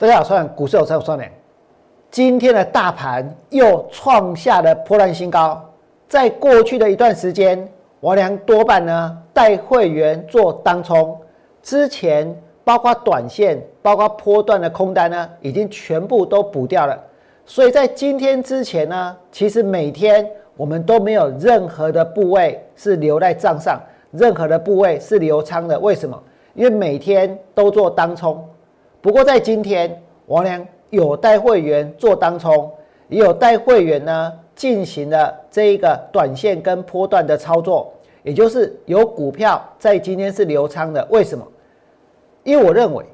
大家好，我是股市有车双年。今天的大盘又创下了破烂新高。在过去的一段时间，王良多半呢带会员做当冲，之前包括短线、包括波段的空单呢，已经全部都补掉了。所以在今天之前呢，其实每天我们都没有任何的部位是留在账上，任何的部位是留仓的。为什么？因为每天都做当冲。不过在今天，王良有带会员做当冲，也有带会员呢进行了这一个短线跟波段的操作，也就是有股票在今天是流仓的。为什么？因为我认为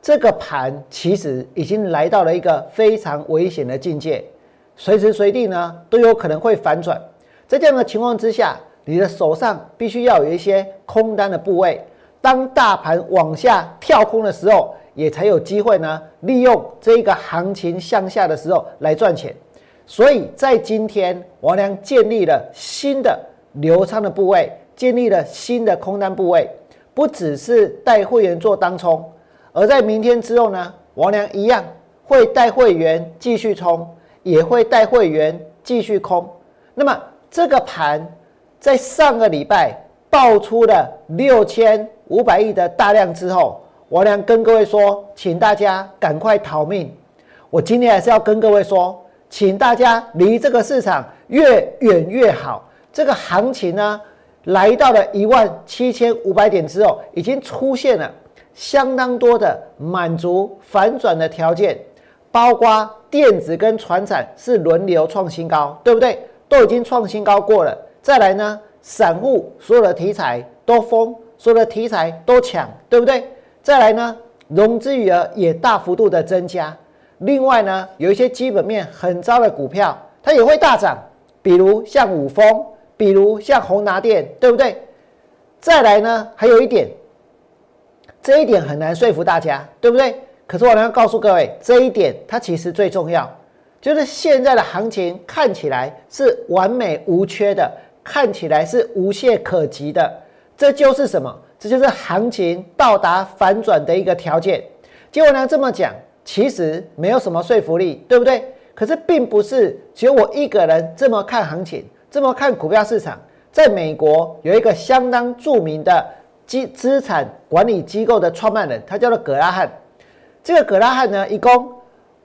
这个盘其实已经来到了一个非常危险的境界，随时随地呢都有可能会反转。在这样的情况之下，你的手上必须要有一些空单的部位，当大盘往下跳空的时候。也才有机会呢，利用这一个行情向下的时候来赚钱。所以在今天，王良建立了新的流仓的部位，建立了新的空单部位，不只是带会员做当冲，而在明天之后呢，王良一样会带会员继续冲，也会带会员继续空。那么这个盘在上个礼拜爆出了六千五百亿的大量之后。我良跟各位说，请大家赶快逃命。我今天还是要跟各位说，请大家离这个市场越远越好。这个行情呢，来到了一万七千五百点之后，已经出现了相当多的满足反转的条件，包括电子跟船产是轮流创新高，对不对？都已经创新高过了。再来呢，散户所有的题材都疯，所有的题材都抢，对不对？再来呢，融资余额也大幅度的增加。另外呢，有一些基本面很糟的股票，它也会大涨，比如像五峰，比如像宏达电，对不对？再来呢，还有一点，这一点很难说服大家，对不对？可是我要告诉各位，这一点它其实最重要，就是现在的行情看起来是完美无缺的，看起来是无懈可击的，这就是什么？这就是行情到达反转的一个条件。结果呢，这么讲其实没有什么说服力，对不对？可是并不是只有我一个人这么看行情，这么看股票市场。在美国有一个相当著名的资资产管理机构的创办人，他叫做葛拉汉。这个葛拉汉呢，一共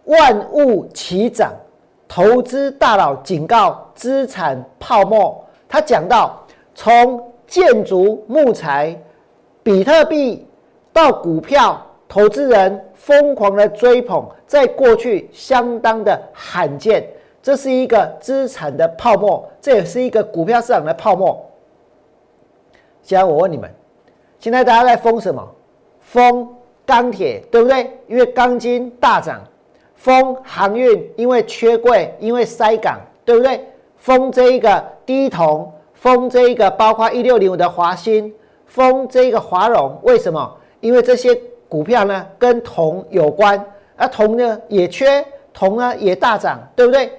万物齐涨，投资大佬警告资产泡沫。他讲到从建筑木材。比特币到股票，投资人疯狂的追捧，在过去相当的罕见。这是一个资产的泡沫，这也是一个股票市场的泡沫。现在我问你们，现在大家在封什么？封钢铁，对不对？因为钢筋大涨。封航运，因为缺柜，因为塞港，对不对？封这一个低铜，封这一个包括一六零五的华兴。封这个华融，为什么？因为这些股票呢跟铜有关，而铜呢也缺，铜呢也大涨，对不对？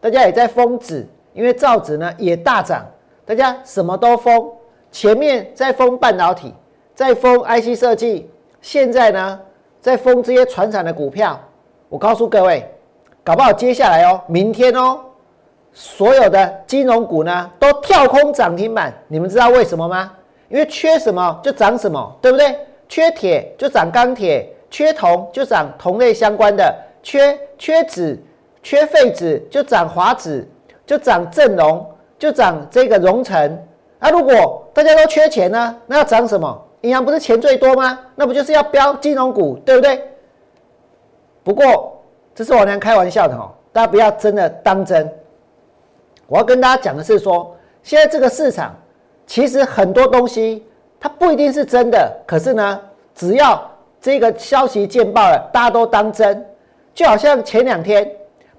大家也在封纸，因为造纸呢也大涨，大家什么都封。前面在封半导体，在封 IC 设计，现在呢在封这些传产的股票。我告诉各位，搞不好接下来哦，明天哦，所有的金融股呢都跳空涨停板。你们知道为什么吗？因为缺什么就涨什么，对不对？缺铁就涨钢铁，缺铜就涨铜类相关的，缺缺纸、缺废纸就涨华纸，就涨正荣，就涨这个荣成。那如果大家都缺钱呢？那要涨什么？银行不是钱最多吗？那不就是要标金融股，对不对？不过这是我娘开玩笑的哈，大家不要真的当真。我要跟大家讲的是说，现在这个市场。其实很多东西它不一定是真的，可是呢，只要这个消息见报了，大家都当真。就好像前两天，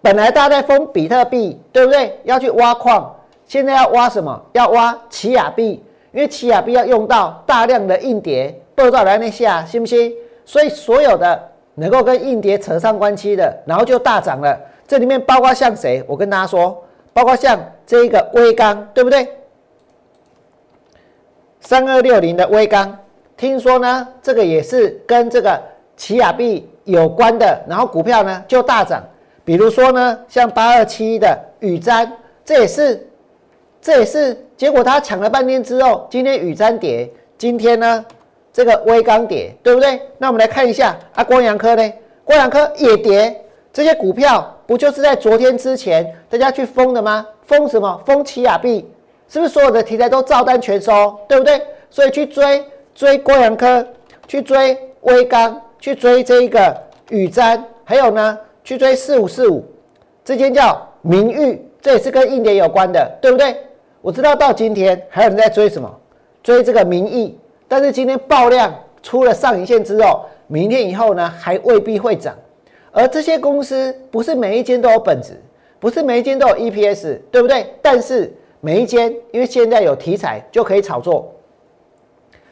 本来大家在封比特币，对不对？要去挖矿，现在要挖什么？要挖奇亚币，因为奇亚币要用到大量的硬碟，不知道来那下，信不信？所以所有的能够跟硬碟扯上关系的，然后就大涨了。这里面包括像谁？我跟大家说，包括像这一个微刚，对不对？三二六零的微钢，听说呢，这个也是跟这个奇亚币有关的，然后股票呢就大涨。比如说呢，像八二七的宇瞻，这也是，这也是结果，它抢了半天之后，今天宇瞻跌，今天呢这个微钢跌，对不对？那我们来看一下啊，光阳科呢，光阳科也跌，这些股票不就是在昨天之前大家去封的吗？封什么？封奇亚币，是不是所有的题材都照单全收，对不对？所以去追追郭阳科，去追微钢，去追这一个宇瞻，还有呢？去追四五四五，这间叫明玉，这也是跟硬碟有关的，对不对？我知道到今天还有人在追什么，追这个民意，但是今天爆量出了上影线之后，明天以后呢还未必会涨。而这些公司不是每一间都有本质，不是每一间都有 EPS，对不对？但是每一间因为现在有题材就可以炒作，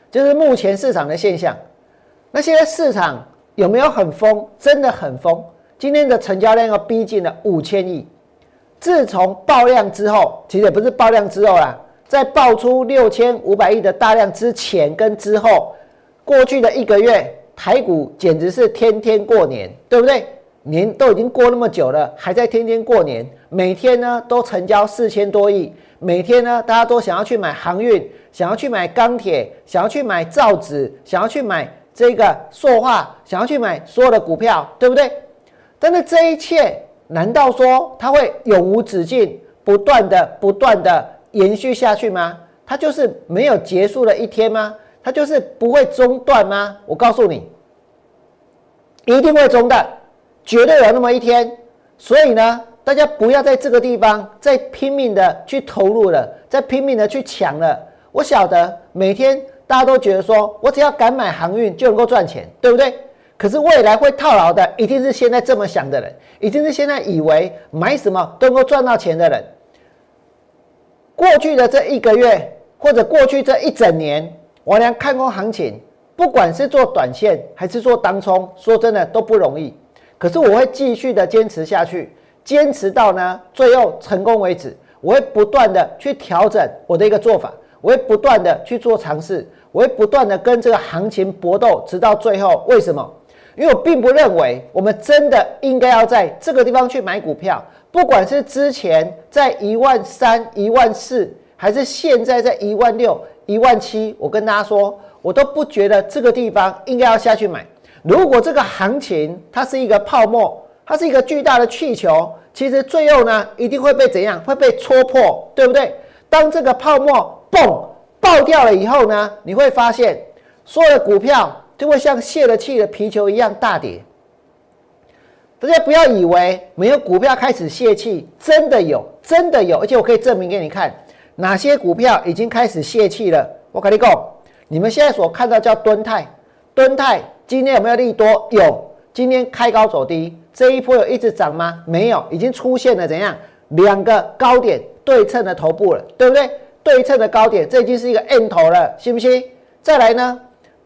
就是目前市场的现象。那现在市场有没有很疯？真的很疯。今天的成交量要逼近了五千亿。自从爆量之后，其实也不是爆量之后啦，在爆出六千五百亿的大量之前跟之后，过去的一个月，台股简直是天天过年，对不对？年都已经过那么久了，还在天天过年，每天呢都成交四千多亿，每天呢大家都想要去买航运，想要去买钢铁，想要去买造纸，想要去买这个塑化，想要去买所有的股票，对不对？但是这一切，难道说它会永无止境、不断的、不断的延续下去吗？它就是没有结束的一天吗？它就是不会中断吗？我告诉你，一定会中断，绝对有那么一天。所以呢，大家不要在这个地方再拼命的去投入了，再拼命的去抢了。我晓得每天大家都觉得说我只要敢买航运就能够赚钱，对不对？可是未来会套牢的，一定是现在这么想的人，一定是现在以为买什么都能够赚到钱的人。过去的这一个月，或者过去这一整年，我俩看空行情，不管是做短线还是做当冲，说真的都不容易。可是我会继续的坚持下去，坚持到呢最后成功为止。我会不断的去调整我的一个做法，我会不断的去做尝试，我会不断的跟这个行情搏斗，直到最后。为什么？因为我并不认为我们真的应该要在这个地方去买股票，不管是之前在一万三、一万四，还是现在在一万六、一万七，我跟大家说，我都不觉得这个地方应该要下去买。如果这个行情它是一个泡沫，它是一个巨大的气球，其实最后呢一定会被怎样？会被戳破，对不对？当这个泡沫嘣爆掉了以后呢，你会发现所有的股票。就会像泄了气的皮球一样大跌。大家不要以为没有股票开始泄气，真的有，真的有，而且我可以证明给你看，哪些股票已经开始泄气了。我跟你讲，你们现在所看到叫敦泰，敦泰今天有没有利多？有，今天开高走低，这一波有一直涨吗？没有，已经出现了怎样两个高点对称的头部了，对不对？对称的高点，这已经是一个 N 头了，信不信？再来呢？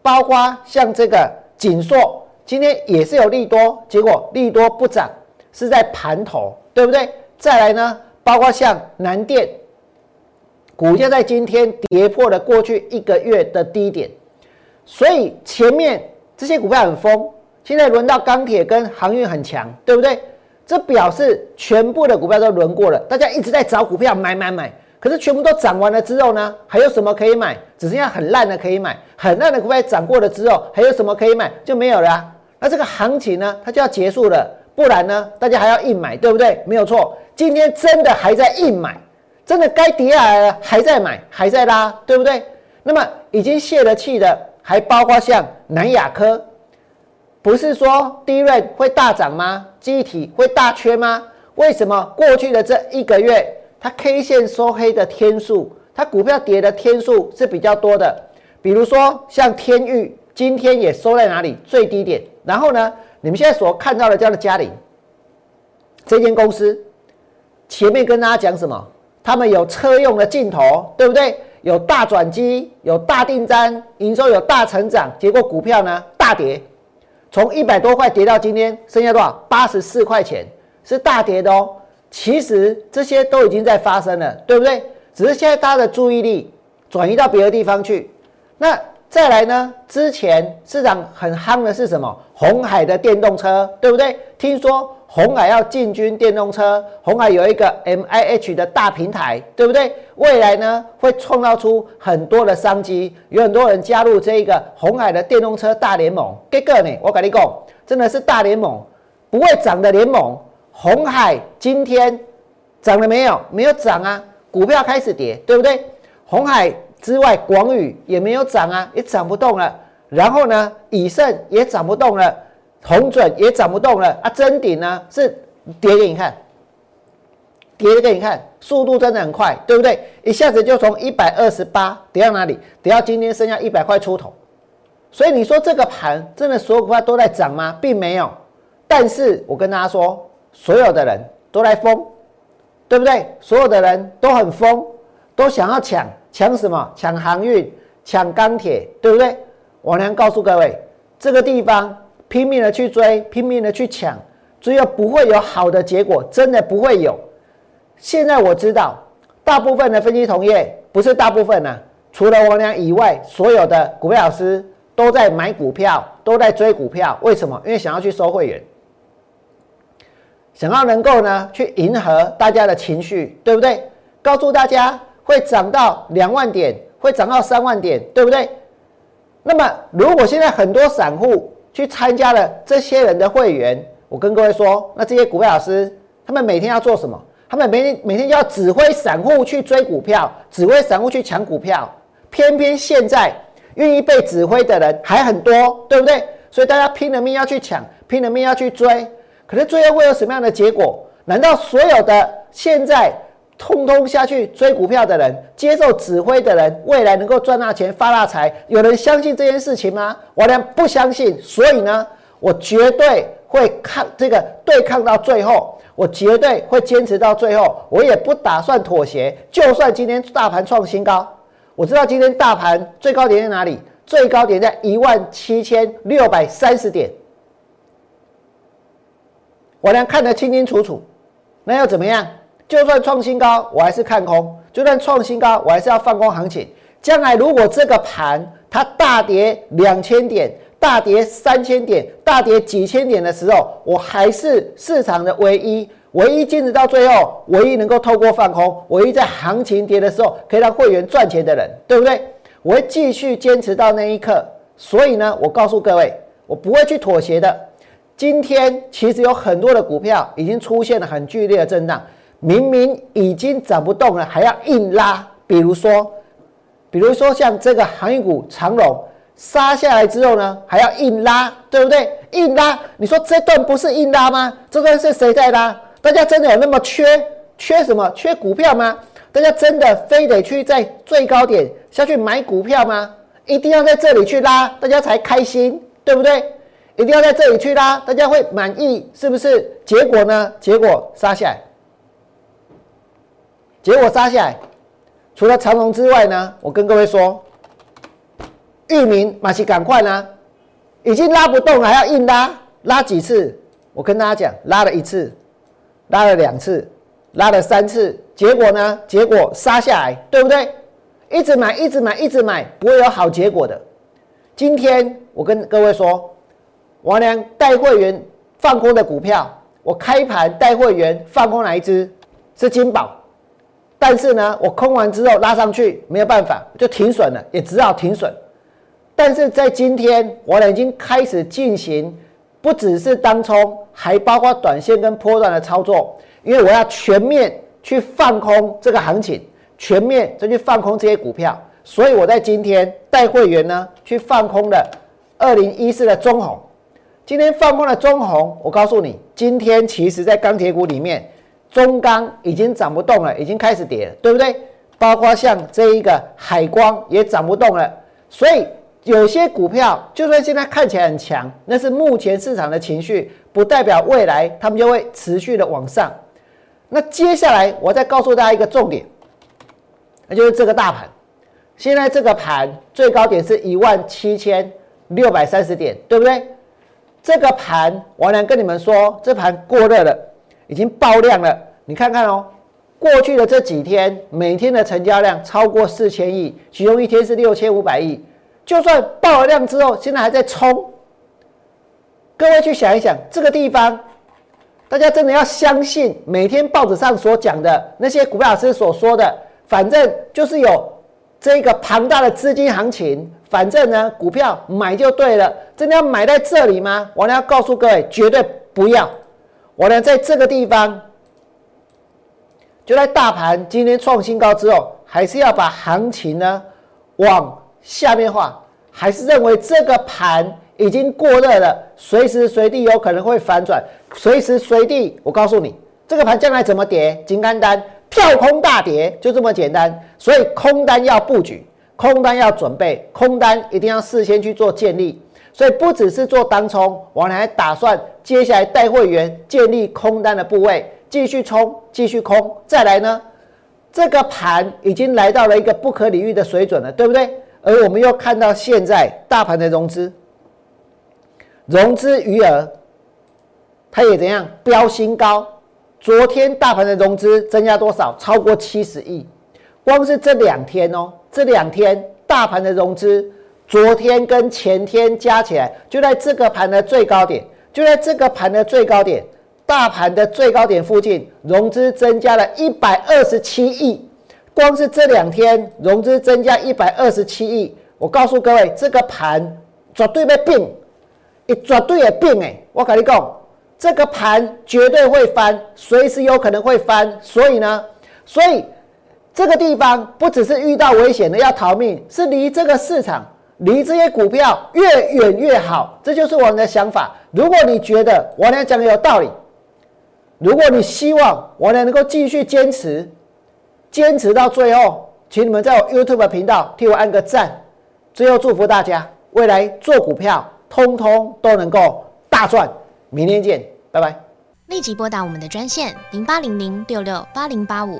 包括像这个锦硕，今天也是有利多，结果利多不涨，是在盘头，对不对？再来呢，包括像南电，股价在今天跌破了过去一个月的低点，所以前面这些股票很疯，现在轮到钢铁跟航运很强，对不对？这表示全部的股票都轮过了，大家一直在找股票买买买。可是全部都涨完了之后呢，还有什么可以买？只剩下很烂的可以买，很烂的股票涨过了之后，还有什么可以买？就没有了。那这个行情呢，它就要结束了，不然呢，大家还要硬买，对不对？没有错，今天真的还在硬买，真的该跌下来了还在买，还在拉，对不对？那么已经泄了气的，还包括像南亚科，不是说低润会大涨吗？记忆体会大缺吗？为什么过去的这一个月？它 K 线收黑的天数，它股票跌的天数是比较多的。比如说像天域，今天也收在哪里最低点。然后呢，你们现在所看到的叫做嘉陵这间公司，前面跟大家讲什么？他们有车用的镜头，对不对？有大转机，有大订单，营收有大成长，结果股票呢大跌，从一百多块跌到今天剩下多少？八十四块钱，是大跌的哦。其实这些都已经在发生了，对不对？只是现在大家的注意力转移到别的地方去。那再来呢，之前市场很夯的是什么？红海的电动车，对不对？听说红海要进军电动车，红海有一个 M I H 的大平台，对不对？未来呢，会创造出很多的商机，有很多人加入这一个红海的电动车大联盟。这个呢，我跟你讲，真的是大联盟，不会涨的联盟。红海今天涨了没有？没有涨啊，股票开始跌，对不对？红海。之外，广宇也没有涨啊，也涨不动了。然后呢，以盛也涨不动了，红准也涨不动了啊。真顶呢是跌给你看，跌给你看，速度真的很快，对不对？一下子就从一百二十八跌到哪里？跌到今天剩下一百块出头。所以你说这个盘真的所有股票都在涨吗？并没有。但是我跟大家说，所有的人都在疯，对不对？所有的人都很疯，都想要抢。抢什么？抢航运，抢钢铁，对不对？我娘告诉各位，这个地方拼命的去追，拼命的去抢，追了不会有好的结果，真的不会有。现在我知道，大部分的分析同业不是大部分呢，除了我娘以外，所有的股票老师都在买股票，都在追股票。为什么？因为想要去收会员，想要能够呢去迎合大家的情绪，对不对？告诉大家。会涨到两万点，会涨到三万点，对不对？那么，如果现在很多散户去参加了这些人的会员，我跟各位说，那这些股票老师他们每天要做什么？他们每天每天要指挥散户去追股票，指挥散户去抢股票。偏偏现在愿意被指挥的人还很多，对不对？所以大家拼了命要去抢，拼了命要去追。可是最后会有什么样的结果？难道所有的现在？通通下去追股票的人，接受指挥的人，未来能够赚大钱、发大财？有人相信这件事情吗？我俩不相信。所以呢，我绝对会抗这个对抗到最后，我绝对会坚持到最后，我也不打算妥协。就算今天大盘创新高，我知道今天大盘最高点在哪里？最高点在一万七千六百三十点，我俩看得清清楚楚。那又怎么样？就算创新高，我还是看空；就算创新高，我还是要放空行情。将来如果这个盘它大跌两千点、大跌三千点、大跌几千点的时候，我还是市场的唯一、唯一坚持到最后、唯一能够透过放空、唯一在行情跌的时候可以让会员赚钱的人，对不对？我会继续坚持到那一刻。所以呢，我告诉各位，我不会去妥协的。今天其实有很多的股票已经出现了很剧烈的震荡。明明已经涨不动了，还要硬拉。比如说，比如说像这个航运股长龙杀下来之后呢，还要硬拉，对不对？硬拉，你说这段不是硬拉吗？这段是谁在拉？大家真的有那么缺缺什么？缺股票吗？大家真的非得去在最高点下去买股票吗？一定要在这里去拉，大家才开心，对不对？一定要在这里去拉，大家会满意，是不是？结果呢？结果杀下来。结果杀下来，除了长龙之外呢，我跟各位说，域名马西赶快呢，已经拉不动了，还要硬拉，拉几次？我跟大家讲，拉了一次，拉了两次，拉了三次，结果呢？结果杀下来，对不对？一直买，一直买，一直买，不会有好结果的。今天我跟各位说，王良带会员放空的股票，我开盘带会员放空哪一只？是金宝。但是呢，我空完之后拉上去没有办法，就停损了，也只好停损。但是在今天，我俩已经开始进行，不只是当冲，还包括短线跟波段的操作，因为我要全面去放空这个行情，全面再去放空这些股票。所以我在今天带会员呢去放空了二零一四的中红。今天放空了中红，我告诉你，今天其实在钢铁股里面。中钢已经涨不动了，已经开始跌了，对不对？包括像这一个海光也涨不动了，所以有些股票就算现在看起来很强，那是目前市场的情绪，不代表未来他们就会持续的往上。那接下来我再告诉大家一个重点，那就是这个大盘，现在这个盘最高点是一万七千六百三十点，对不对？这个盘我能跟你们说，这盘过热了。已经爆量了，你看看哦，过去的这几天每天的成交量超过四千亿，其中一天是六千五百亿，就算爆了量之后，现在还在冲。各位去想一想，这个地方，大家真的要相信每天报纸上所讲的那些股票老师所说的，反正就是有这个庞大的资金行情，反正呢股票买就对了。真的要买在这里吗？我呢要告诉各位，绝对不要。我呢在这个地方，就在大盘今天创新高之后，还是要把行情呢往下面画，还是认为这个盘。已经过热了，随时随地有可能会反转，随时随地，我告诉你，这个盘将来怎么跌？金刚单跳空大跌，就这么简单。所以空单要布局，空单要准备，空单一定要事先去做建立。所以不只是做当冲，我还打算接下来带会员建立空单的部位，继续冲，继续空。再来呢，这个盘已经来到了一个不可理喻的水准了，对不对？而我们又看到现在大盘的融资。融资余额，它也怎样飙新高？昨天大盘的融资增加多少？超过七十亿。光是这两天哦，这两天大盘的融资，昨天跟前天加起来，就在这个盘的最高点，就在这个盘的最高点，大盘的最高点附近，融资增加了一百二十七亿。光是这两天融资增加一百二十七亿，我告诉各位，这个盘绝对被病。你绝对也变哎！我跟你讲，这个盘绝对会翻，随时有可能会翻。所以呢，所以这个地方不只是遇到危险的要逃命，是离这个市场、离这些股票越远越好。这就是我们的想法。如果你觉得我俩讲的有道理，如果你希望我俩能够继续坚持，坚持到最后，请你们在我 YouTube 频道替我按个赞。最后祝福大家未来做股票。通通都能够大赚，明天见，拜拜。立即拨打我们的专线零八零零六六八零八五